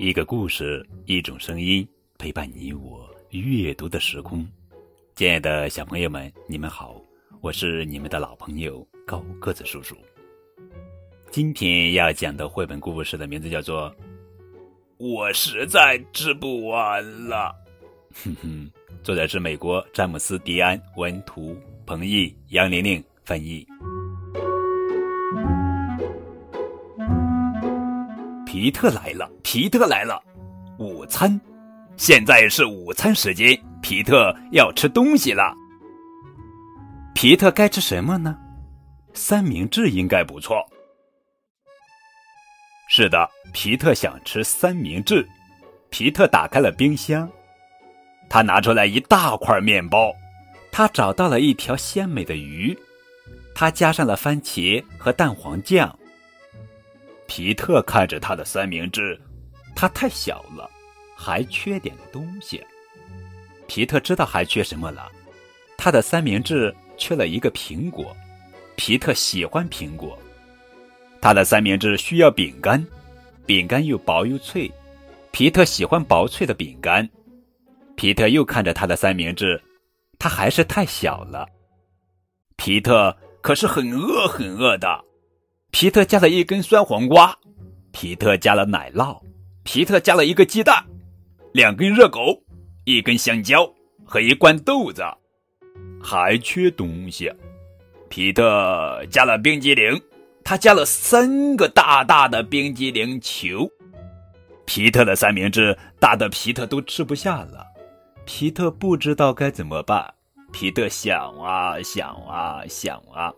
一个故事，一种声音，陪伴你我阅读的时空。亲爱的小朋友们，你们好，我是你们的老朋友高个子叔叔。今天要讲的绘本故事的名字叫做《我实在吃不完了》。哼哼，作者是美国詹姆斯·迪安，文图，彭毅、杨玲玲翻译。皮特来了，皮特来了，午餐，现在是午餐时间，皮特要吃东西了。皮特该吃什么呢？三明治应该不错。是的，皮特想吃三明治。皮特打开了冰箱，他拿出来一大块面包，他找到了一条鲜美的鱼，他加上了番茄和蛋黄酱。皮特看着他的三明治，它太小了，还缺点东西。皮特知道还缺什么了，他的三明治缺了一个苹果。皮特喜欢苹果，他的三明治需要饼干，饼干又薄又脆。皮特喜欢薄脆的饼干。皮特又看着他的三明治，它还是太小了。皮特可是很饿很饿的。皮特加了一根酸黄瓜，皮特加了奶酪，皮特加了一个鸡蛋，两根热狗，一根香蕉和一罐豆子，还缺东西。皮特加了冰激凌，他加了三个大大的冰激凌球。皮特的三明治大的皮特都吃不下了，皮特不知道该怎么办。皮特想啊想啊想啊，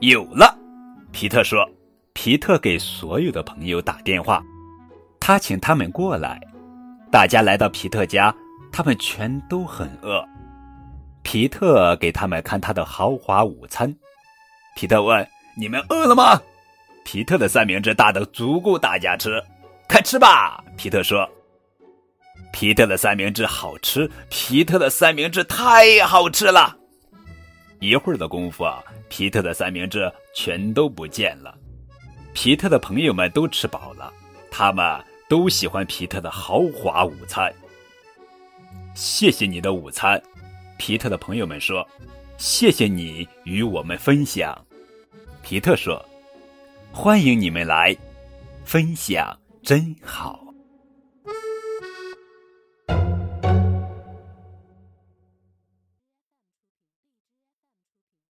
有了。皮特说：“皮特给所有的朋友打电话，他请他们过来。大家来到皮特家，他们全都很饿。皮特给他们看他的豪华午餐。皮特问：‘你们饿了吗？’皮特的三明治大的足够大家吃，快吃吧。”皮特说：“皮特的三明治好吃，皮特的三明治太好吃了。”一会儿的功夫啊，皮特的三明治全都不见了。皮特的朋友们都吃饱了，他们都喜欢皮特的豪华午餐。谢谢你的午餐，皮特的朋友们说：“谢谢你与我们分享。”皮特说：“欢迎你们来，分享真好。”